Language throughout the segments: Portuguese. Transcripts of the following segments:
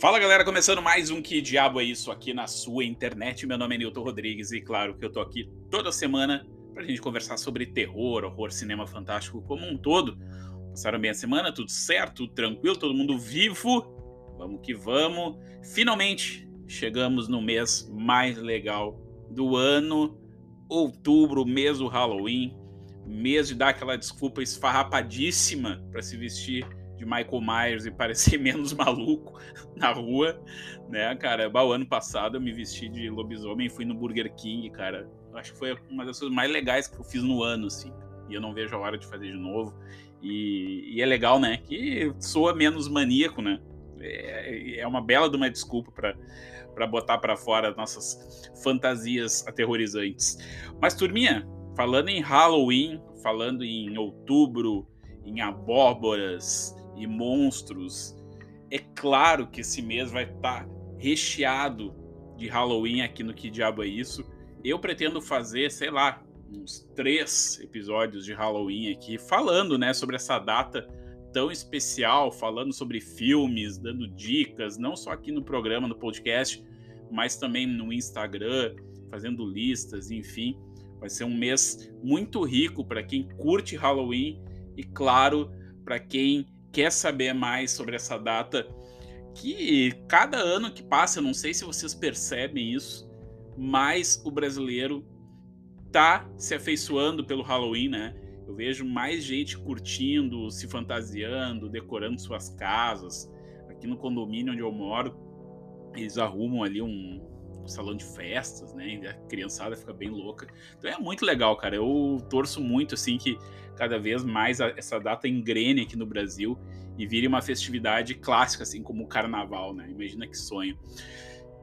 Fala galera, começando mais um Que Diabo é Isso aqui na sua internet. Meu nome é Nilton Rodrigues e claro que eu tô aqui toda semana pra gente conversar sobre terror, horror, cinema fantástico como um todo. Passaram bem a semana, tudo certo, tranquilo, todo mundo vivo? Vamos que vamos. Finalmente chegamos no mês mais legal do ano, outubro, mês do Halloween, mês de dar aquela desculpa esfarrapadíssima para se vestir de Michael Myers e parecer menos maluco na rua, né, cara? O ano passado eu me vesti de lobisomem e fui no Burger King, cara. Acho que foi uma das coisas mais legais que eu fiz no ano, assim. E eu não vejo a hora de fazer de novo. E, e é legal, né? Que soa menos maníaco, né? É, é uma bela de uma desculpa para botar para fora nossas fantasias aterrorizantes. Mas, turminha, falando em Halloween, falando em outubro, em abóboras, e monstros. É claro que esse mês vai estar tá recheado de Halloween aqui no Que Diabo é Isso. Eu pretendo fazer, sei lá, uns três episódios de Halloween aqui, falando, né, sobre essa data tão especial, falando sobre filmes, dando dicas, não só aqui no programa, no podcast, mas também no Instagram, fazendo listas, enfim. Vai ser um mês muito rico para quem curte Halloween e, claro, para quem quer saber mais sobre essa data, que cada ano que passa, eu não sei se vocês percebem isso, mais o brasileiro tá se afeiçoando pelo Halloween, né? Eu vejo mais gente curtindo, se fantasiando, decorando suas casas. Aqui no condomínio onde eu moro, eles arrumam ali um, salão de festas, né? A criançada fica bem louca. Então é muito legal, cara. Eu torço muito, assim, que cada vez mais essa data engrene aqui no Brasil e vire uma festividade clássica, assim como o carnaval, né? Imagina que sonho.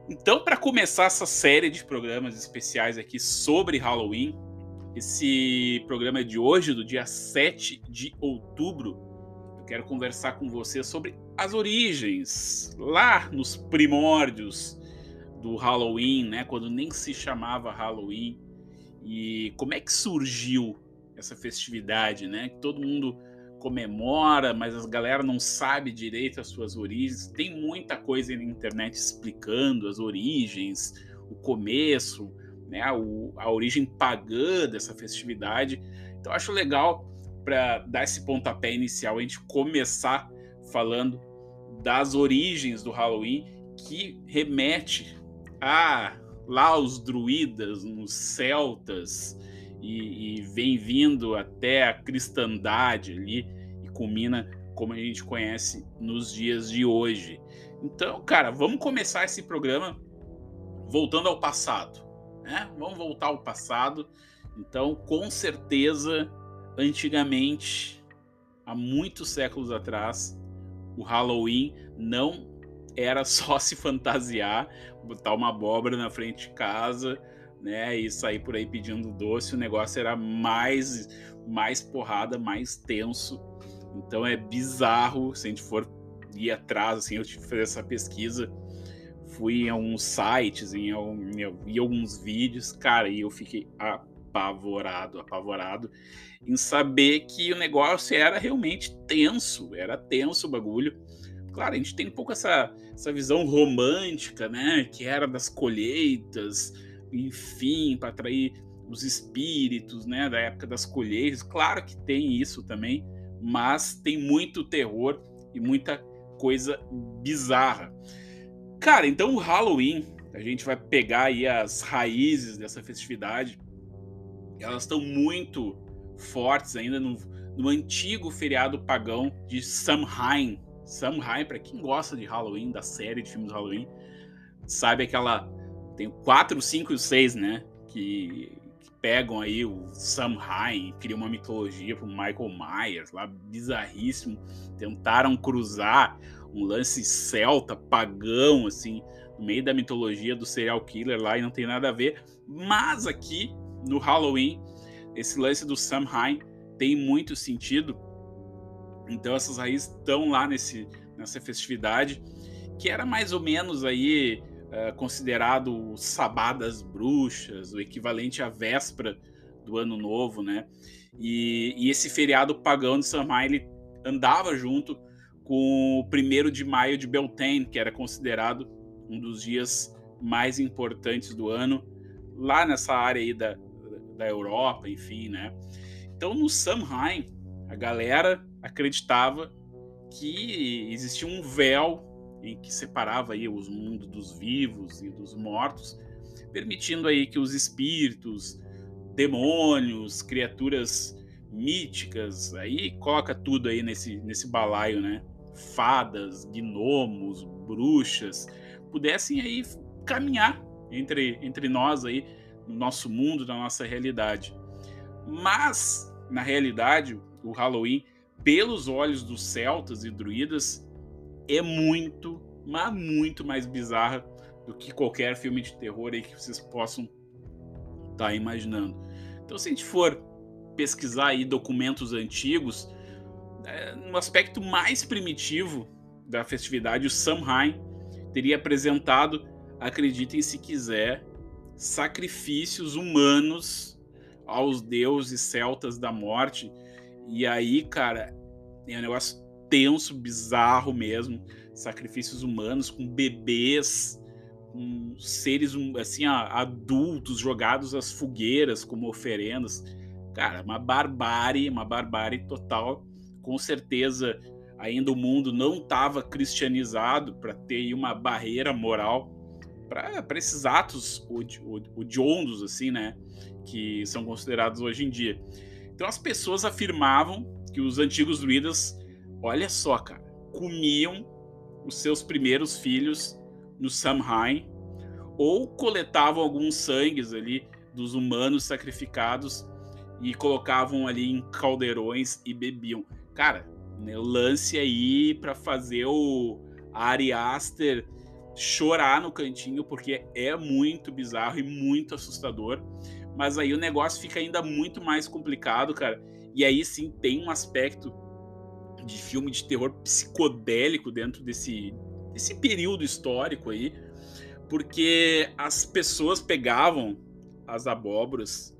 Então, para começar essa série de programas especiais aqui sobre Halloween, esse programa de hoje, do dia 7 de outubro, eu quero conversar com você sobre as origens, lá nos primórdios do Halloween, né? Quando nem se chamava Halloween. E como é que surgiu essa festividade, né? Que todo mundo comemora, mas a galera não sabe direito as suas origens. Tem muita coisa na internet explicando as origens, o começo, né? A, a origem pagã dessa festividade. Então acho legal para dar esse pontapé inicial a gente começar falando das origens do Halloween que remete ah, lá os druidas, nos celtas, e, e vem vindo até a cristandade ali e culmina como a gente conhece nos dias de hoje. Então, cara, vamos começar esse programa voltando ao passado, né? Vamos voltar ao passado. Então, com certeza, antigamente, há muitos séculos atrás, o Halloween não era só se fantasiar, botar uma abóbora na frente de casa, né, e sair por aí pedindo doce, o negócio era mais mais porrada, mais tenso. Então é bizarro, se a gente for ir atrás, assim, eu tive que fazer essa pesquisa, fui em alguns sites, em, alguns vídeos, cara, e eu fiquei apavorado, apavorado em saber que o negócio era realmente tenso, era tenso o bagulho claro, a gente tem um pouco essa, essa visão romântica, né? Que era das colheitas, enfim, para atrair os espíritos, né? Da época das colheitas. Claro que tem isso também, mas tem muito terror e muita coisa bizarra. Cara, então o Halloween, a gente vai pegar aí as raízes dessa festividade. Elas estão muito fortes ainda no, no antigo feriado pagão de Samhain, Samhain, para quem gosta de Halloween, da série de filmes Halloween, sabe aquela. Tem o 4, 5 e o 6, né? Que, que, pegam aí o Samhain, criam uma mitologia pro Michael Myers, lá bizarríssimo. Tentaram cruzar um lance celta, pagão, assim, no meio da mitologia do serial killer lá e não tem nada a ver. Mas aqui no Halloween, esse lance do Samhain tem muito sentido então essas raízes estão lá nesse, nessa festividade, que era mais ou menos aí uh, considerado o Sabá das Bruxas, o equivalente à véspera do Ano Novo, né? E, e esse feriado pagão de Samhain, ele andava junto com o primeiro de maio de Beltane, que era considerado um dos dias mais importantes do ano, lá nessa área aí da, da Europa, enfim, né? Então, no Samhain, a galera acreditava que existia um véu em que separava aí os mundos dos vivos e dos mortos, permitindo aí que os espíritos, demônios, criaturas míticas, aí coloca tudo aí nesse, nesse balaio, né? Fadas, gnomos, bruxas, pudessem aí caminhar entre, entre nós aí, no nosso mundo, na nossa realidade. Mas, na realidade, o Halloween, pelos olhos dos celtas e druidas, é muito, mas muito mais bizarra do que qualquer filme de terror aí que vocês possam estar tá imaginando. Então, se a gente for pesquisar aí documentos antigos, é, no aspecto mais primitivo da festividade, o Samhain teria apresentado, acreditem se quiser, sacrifícios humanos aos deuses celtas da morte. E aí, cara, é um negócio tenso, bizarro mesmo. Sacrifícios humanos com bebês, com seres assim adultos jogados às fogueiras como oferendas. Cara, uma barbárie, uma barbárie total. Com certeza, ainda o mundo não estava cristianizado para ter uma barreira moral para esses atos odiondos, assim, né? Que são considerados hoje em dia. Então as pessoas afirmavam que os antigos druidas, olha só, cara, comiam os seus primeiros filhos no Samhain ou coletavam alguns sangues ali dos humanos sacrificados e colocavam ali em caldeirões e bebiam. Cara, né, lance aí para fazer o Ari Aster chorar no cantinho, porque é muito bizarro e muito assustador. Mas aí o negócio fica ainda muito mais complicado, cara. E aí sim tem um aspecto de filme de terror psicodélico dentro desse, desse período histórico aí, porque as pessoas pegavam as abóboras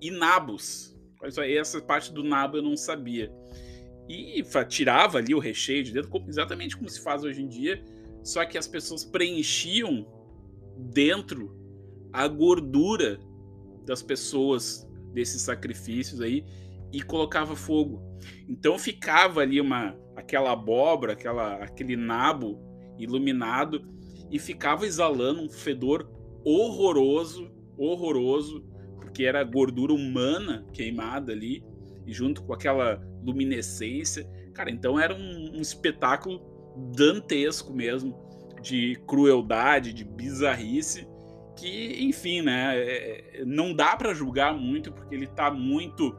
e nabos. Essa parte do nabo eu não sabia. E tirava ali o recheio de dentro, exatamente como se faz hoje em dia só que as pessoas preenchiam dentro a gordura das pessoas desses sacrifícios aí e colocava fogo. Então ficava ali uma aquela abóbora, aquela aquele nabo iluminado e ficava exalando um fedor horroroso, horroroso, porque era gordura humana queimada ali e junto com aquela luminescência. Cara, então era um, um espetáculo dantesco mesmo, de crueldade, de bizarrice, que, enfim, né, é, não dá para julgar muito, porque ele está muito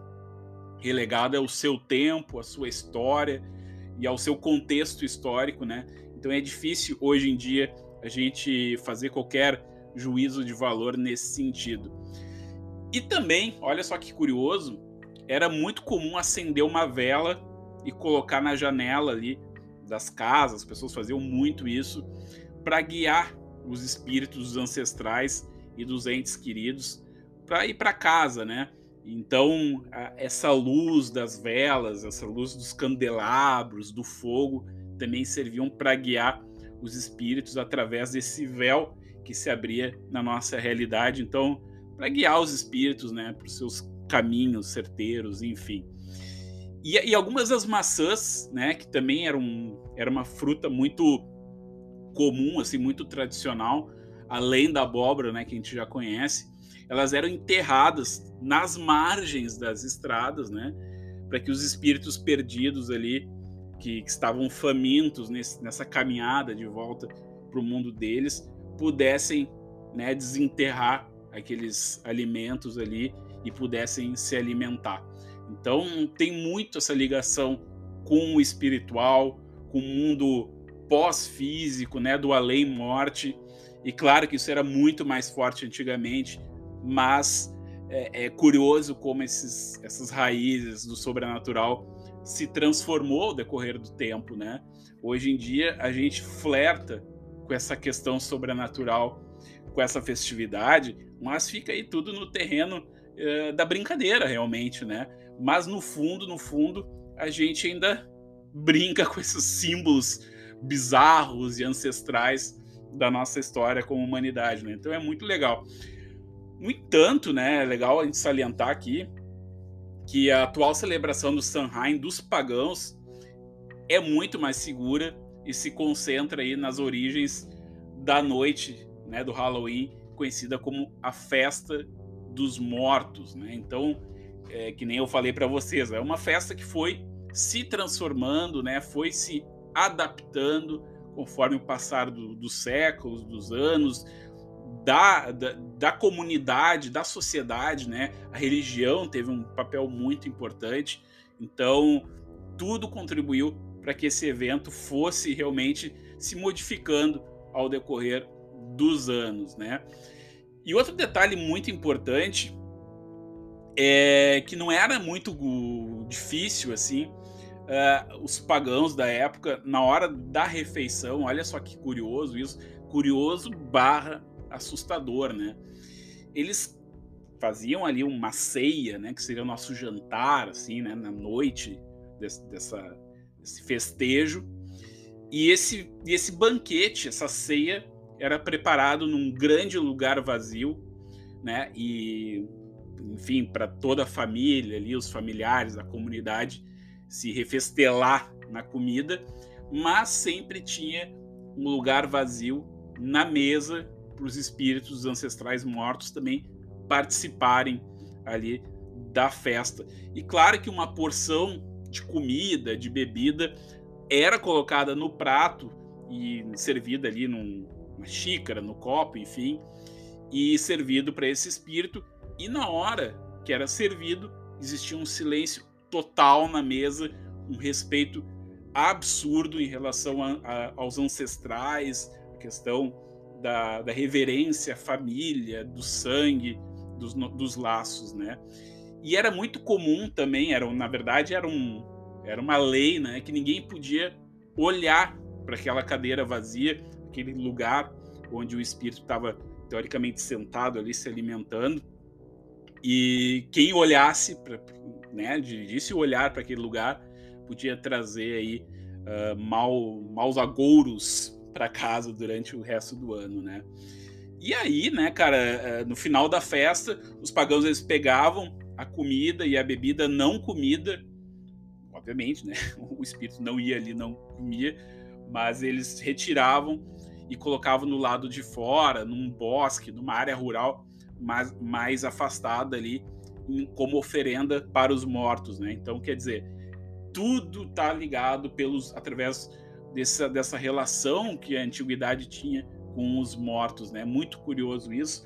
relegado ao seu tempo, à sua história e ao seu contexto histórico, né? Então é difícil hoje em dia a gente fazer qualquer juízo de valor nesse sentido. E também, olha só que curioso, era muito comum acender uma vela e colocar na janela ali das casas, as pessoas faziam muito isso para guiar os espíritos ancestrais e dos entes queridos para ir para casa, né? Então, essa luz das velas, essa luz dos candelabros, do fogo, também serviam para guiar os espíritos através desse véu que se abria na nossa realidade. Então, para guiar os espíritos, né, para os seus caminhos certeiros, enfim. E, e, algumas das maçãs, né, que também eram, era uma fruta muito comum, assim, muito tradicional, além da abóbora, né, que a gente já conhece, elas eram enterradas nas margens das estradas, né, para que os espíritos perdidos ali, que, que estavam famintos nesse, nessa caminhada de volta para o mundo deles, pudessem, né, desenterrar aqueles alimentos ali e pudessem se alimentar. Então tem muito essa ligação com o espiritual, com o mundo pós-físico, né, do além-morte. E claro que isso era muito mais forte antigamente, mas é, é curioso como esses, essas raízes do sobrenatural se transformou ao decorrer do tempo, né? Hoje em dia a gente flerta com essa questão sobrenatural, com essa festividade, mas fica aí tudo no terreno é, da brincadeira realmente, né? Mas no fundo, no fundo, a gente ainda brinca com esses símbolos bizarros e ancestrais da nossa história como humanidade, né? Então é muito legal. No entanto, né, é legal a gente salientar aqui que a atual celebração do Samhain dos pagãos é muito mais segura e se concentra aí nas origens da noite, né, do Halloween, conhecida como a festa dos mortos, né? Então, é, que nem eu falei para vocês, é uma festa que foi se transformando, né? Foi se adaptando conforme o passar do, dos séculos, dos anos, da, da, da, comunidade, da sociedade, né? A religião teve um papel muito importante. Então, tudo contribuiu para que esse evento fosse realmente se modificando ao decorrer dos anos, né? E outro detalhe muito importante é que não era muito difícil assim. Uh, os pagãos da época, na hora da refeição, olha só que curioso isso, curioso barra assustador, né? Eles faziam ali uma ceia, né, que seria o nosso jantar, assim, né, na noite desse, dessa, desse festejo. E esse, esse banquete, essa ceia, era preparado num grande lugar vazio, né? E, enfim, para toda a família ali, os familiares, a comunidade se refestelar na comida, mas sempre tinha um lugar vazio na mesa para os espíritos ancestrais mortos também participarem ali da festa. E claro que uma porção de comida, de bebida, era colocada no prato e servida ali numa xícara, no copo, enfim, e servido para esse espírito. E na hora que era servido, existia um silêncio total na mesa, um respeito absurdo em relação a, a, aos ancestrais, a questão da, da reverência à família, do sangue, dos, dos laços, né? E era muito comum também, era, na verdade, era, um, era uma lei, né? Que ninguém podia olhar para aquela cadeira vazia, aquele lugar onde o espírito estava teoricamente sentado ali se alimentando. E quem olhasse, pra, né, dirigisse o olhar para aquele lugar, podia trazer aí uh, mal, maus agouros para casa durante o resto do ano, né? E aí, né, cara, eh, no final da festa, os pagãos eles pegavam a comida e a bebida não comida, obviamente, né? O espírito não ia ali, não comia, mas eles retiravam e colocavam no lado de fora, num bosque, numa área rural mais, mais afastada ali, como oferenda para os mortos, né? Então, quer dizer, tudo tá ligado pelos através dessa, dessa relação que a antiguidade tinha com os mortos, né? Muito curioso isso.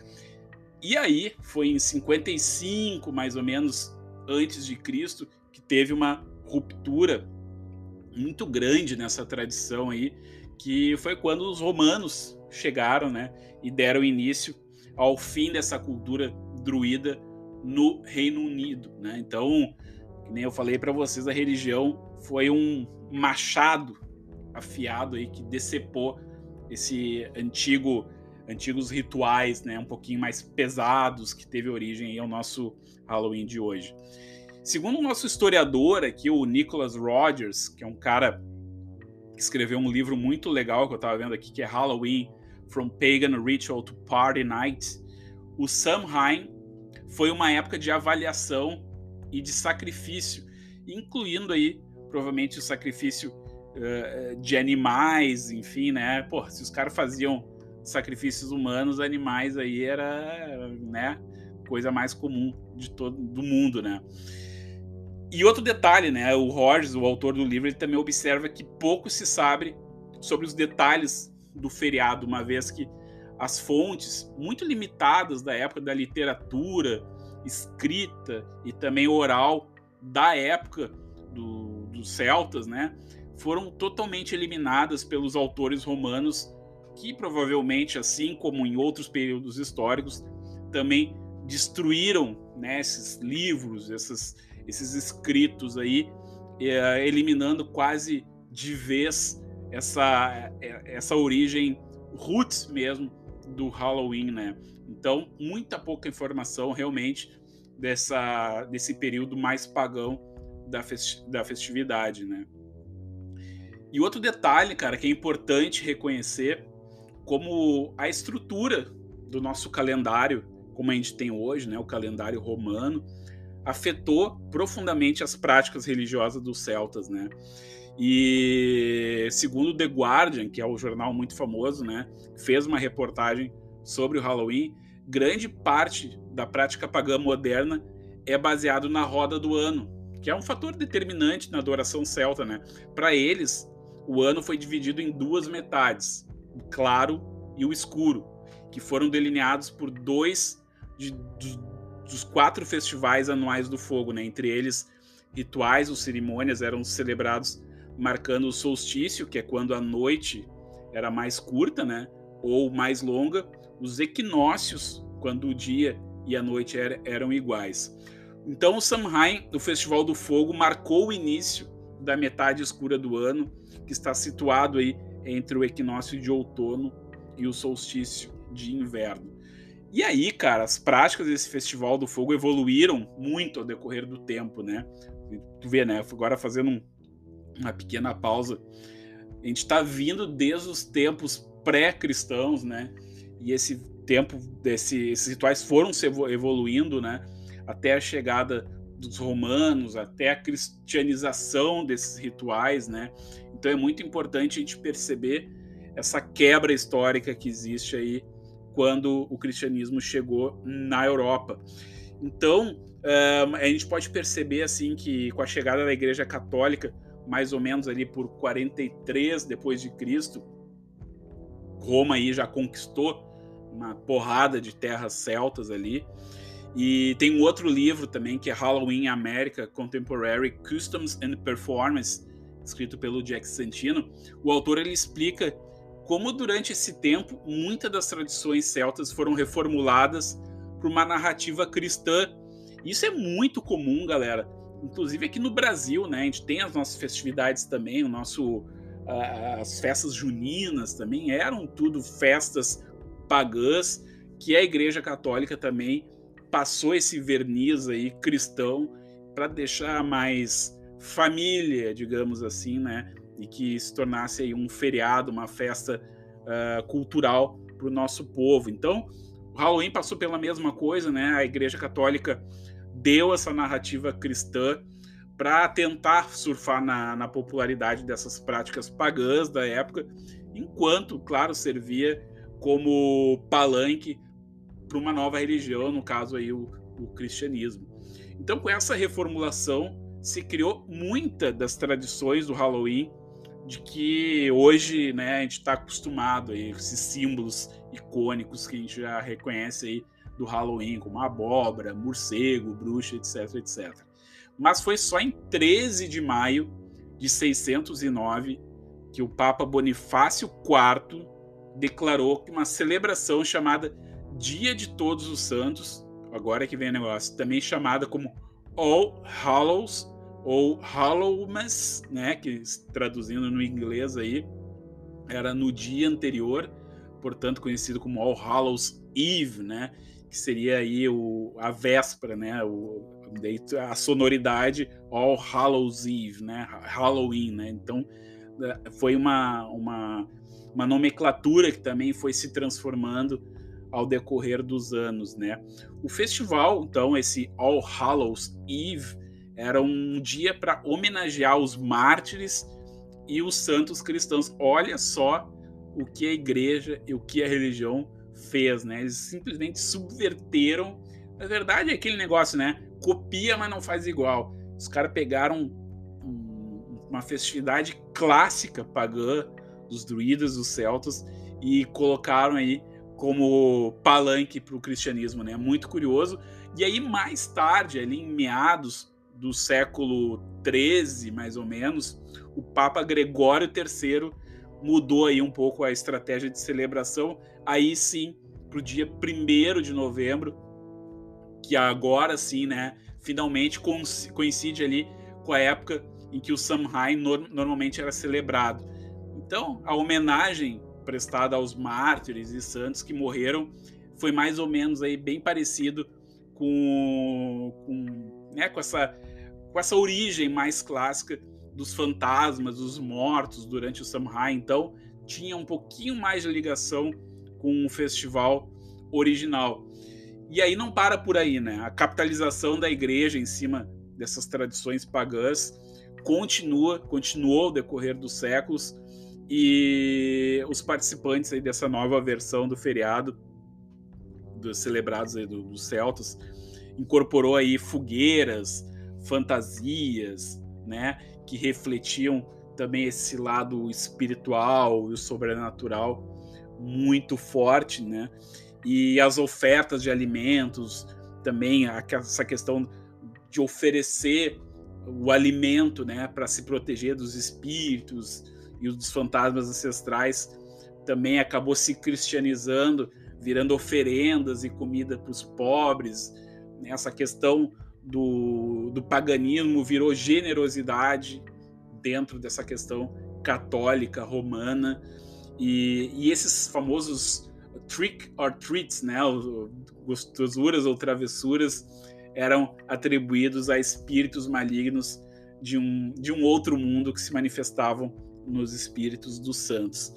E aí foi em 55, mais ou menos, antes de Cristo, que teve uma ruptura muito grande nessa tradição aí, que foi quando os romanos chegaram, né, e deram início ao fim dessa cultura druida no Reino Unido, né? Então, nem eu falei para vocês, a religião foi um machado afiado aí que decepou esse antigo antigos rituais, né, um pouquinho mais pesados que teve origem ao nosso Halloween de hoje. Segundo o nosso historiador aqui, o Nicholas Rogers, que é um cara que escreveu um livro muito legal que eu estava vendo aqui, que é Halloween From Pagan Ritual to Party Night, o Samhain foi uma época de avaliação e de sacrifício, incluindo aí provavelmente o sacrifício uh, de animais, enfim, né? Pô, se os caras faziam sacrifícios humanos, animais aí era, né, coisa mais comum de todo do mundo, né? E outro detalhe, né? O Rogers, o autor do livro, ele também observa que pouco se sabe sobre os detalhes do feriado, uma vez que as fontes muito limitadas da época da literatura escrita e também oral da época do, dos celtas, né? foram totalmente eliminadas pelos autores romanos, que provavelmente, assim como em outros períodos históricos, também destruíram né, esses livros, esses, esses escritos aí, é, eliminando quase de vez essa, é, essa origem roots mesmo do Halloween, né? Então, muita pouca informação realmente dessa, desse período mais pagão da, festi da festividade, né? E outro detalhe, cara, que é importante reconhecer, como a estrutura do nosso calendário, como a gente tem hoje, né, o calendário romano, afetou profundamente as práticas religiosas dos celtas, né? E segundo The Guardian, que é um jornal muito famoso, né, fez uma reportagem sobre o Halloween, grande parte da prática pagã moderna é baseado na roda do ano, que é um fator determinante na adoração celta, né? Para eles, o ano foi dividido em duas metades, o claro e o escuro, que foram delineados por dois de, dos, dos quatro festivais anuais do fogo, né? Entre eles, rituais ou cerimônias eram celebrados marcando o solstício, que é quando a noite era mais curta, né? Ou mais longa, os equinócios, quando o dia e a noite era, eram iguais. Então, o Samhain, o Festival do Fogo, marcou o início da metade escura do ano, que está situado aí entre o equinócio de outono e o solstício de inverno. E aí, cara, as práticas desse Festival do Fogo evoluíram muito ao decorrer do tempo, né? Tu vê, né? Agora fazendo um, uma pequena pausa. A gente está vindo desde os tempos pré-cristãos, né? E esse tempo, desse, esses rituais foram se evoluindo, né? Até a chegada dos romanos, até a cristianização desses rituais, né? Então é muito importante a gente perceber essa quebra histórica que existe aí quando o cristianismo chegou na Europa. Então a gente pode perceber assim que com a chegada da Igreja Católica, mais ou menos ali por 43 depois de Cristo, Roma aí já conquistou uma porrada de terras celtas ali. E tem um outro livro também que é Halloween America Contemporary Customs and Performance, escrito pelo Jack Santino. O autor ele explica como durante esse tempo muitas das tradições celtas foram reformuladas para uma narrativa cristã. Isso é muito comum, galera. Inclusive aqui no Brasil, né? A gente tem as nossas festividades também, o nosso as festas juninas também eram tudo festas pagãs que a Igreja Católica também passou esse verniz aí cristão para deixar mais família, digamos assim, né? E que se tornasse aí um feriado, uma festa uh, cultural para o nosso povo. Então, o Halloween passou pela mesma coisa, né? A Igreja Católica deu essa narrativa cristã para tentar surfar na, na, popularidade dessas práticas pagãs da época, enquanto, claro, servia como palanque para uma nova religião, no caso aí o, o cristianismo. Então, com essa reformulação, se criou muita das tradições do Halloween de que hoje né, a gente está acostumado a esses símbolos icônicos que a gente já reconhece aí do Halloween, como abóbora, morcego, bruxa, etc, etc. Mas foi só em 13 de maio de 609 que o Papa Bonifácio IV declarou que uma celebração chamada Dia de Todos os Santos, agora que vem o negócio, também chamada como All Hallows ou Hallowmas, né, que traduzindo no inglês aí, era no dia anterior, portanto conhecido como All Hallows Eve, né, que seria aí o, a véspera, né, o, a sonoridade All Hallows Eve, né, Halloween, né, então é, foi uma, uma, uma nomenclatura que também foi se transformando ao decorrer dos anos, né? O festival, então, esse All Hallows Eve, era um dia para homenagear os mártires e os santos cristãos. Olha só o que a igreja e o que a religião fez, né? Eles simplesmente subverteram. Na verdade, é aquele negócio, né? Copia, mas não faz igual. Os caras pegaram uma festividade clássica pagã dos druidas, dos celtas, e colocaram aí como palanque para o cristianismo, né? Muito curioso. E aí, mais tarde, ali em meados do século XIII, mais ou menos, o Papa Gregório III mudou aí um pouco a estratégia de celebração. Aí sim, para o dia 1 de novembro, que agora sim, né? Finalmente coincide ali com a época em que o Samhain no normalmente era celebrado. Então, a homenagem prestada aos mártires e santos que morreram foi mais ou menos aí bem parecido com, com, né, com, essa, com essa origem mais clássica dos fantasmas, dos mortos durante o Samhain, então tinha um pouquinho mais de ligação com o festival original. E aí não para por aí, né? A capitalização da igreja em cima dessas tradições pagãs continua, continuou ao decorrer dos séculos e os participantes aí dessa nova versão do feriado dos celebrados aí do, dos celtas incorporou aí fogueiras, fantasias, né, que refletiam também esse lado espiritual e o sobrenatural muito forte, né? E as ofertas de alimentos também essa questão de oferecer o alimento, né, para se proteger dos espíritos e dos fantasmas ancestrais, também acabou se cristianizando, virando oferendas e comida para os pobres. Essa questão do, do paganismo virou generosidade dentro dessa questão católica romana e, e esses famosos trick or treats, né, gostosuras ou travessuras eram atribuídos a espíritos malignos de um, de um outro mundo que se manifestavam nos espíritos dos santos.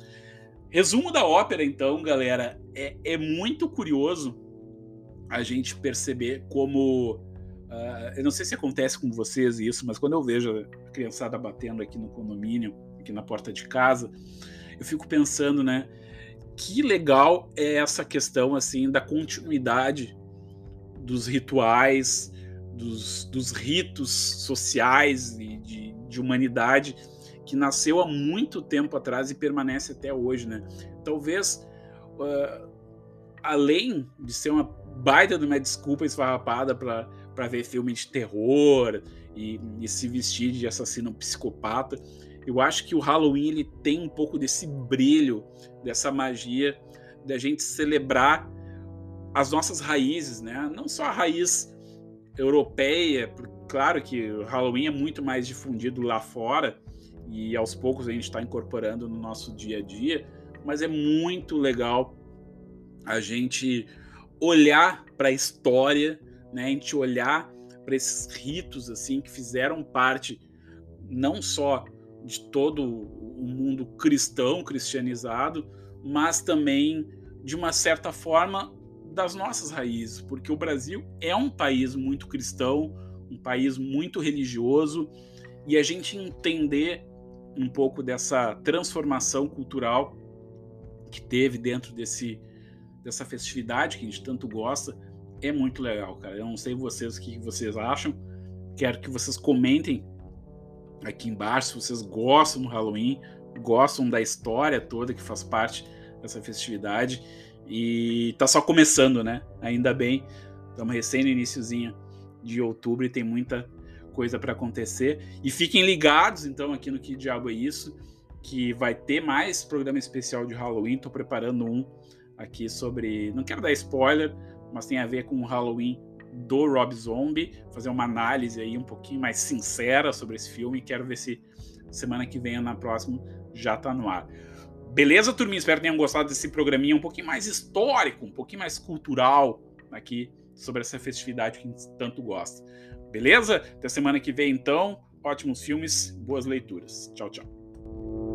Resumo da ópera, então, galera, é, é muito curioso a gente perceber como. Uh, eu não sei se acontece com vocês isso, mas quando eu vejo a criançada batendo aqui no condomínio, aqui na porta de casa, eu fico pensando, né? Que legal é essa questão assim da continuidade dos rituais, dos, dos ritos sociais e de, de humanidade que nasceu há muito tempo atrás e permanece até hoje, né? Talvez, uh, além de ser uma baita de uma desculpa esfarrapada para ver filme de terror e, e, se vestir de assassino psicopata, eu acho que o Halloween ele tem um pouco desse brilho, dessa magia da gente celebrar as nossas raízes, né? Não só a raiz europeia, claro que o Halloween é muito mais difundido lá fora e aos poucos a gente está incorporando no nosso dia a dia, mas é muito legal a gente olhar para a história, né? A gente olhar para esses ritos assim que fizeram parte não só de todo o mundo cristão, cristianizado, mas também de uma certa forma das nossas raízes, porque o Brasil é um país muito cristão, um país muito religioso, e a gente entender um pouco dessa transformação cultural que teve dentro desse, dessa festividade que a gente tanto gosta é muito legal, cara. Eu não sei vocês o que vocês acham, quero que vocês comentem aqui embaixo se vocês gostam do Halloween, gostam da história toda que faz parte dessa festividade e tá só começando, né? Ainda bem, estamos recém no iníciozinho de outubro e tem muita coisa para acontecer. E fiquem ligados, então, aqui no Que Diabo é Isso, que vai ter mais programa especial de Halloween. Tô preparando um aqui sobre. Não quero dar spoiler, mas tem a ver com o Halloween do Rob Zombie. Fazer uma análise aí um pouquinho mais sincera sobre esse filme. Quero ver se semana que vem ou na próxima já tá no ar. Beleza, turminha? Espero que tenham gostado desse programinha um pouquinho mais histórico, um pouquinho mais cultural aqui sobre essa festividade que a gente tanto gosta. Beleza? Até semana que vem, então. Ótimos filmes, boas leituras. Tchau, tchau.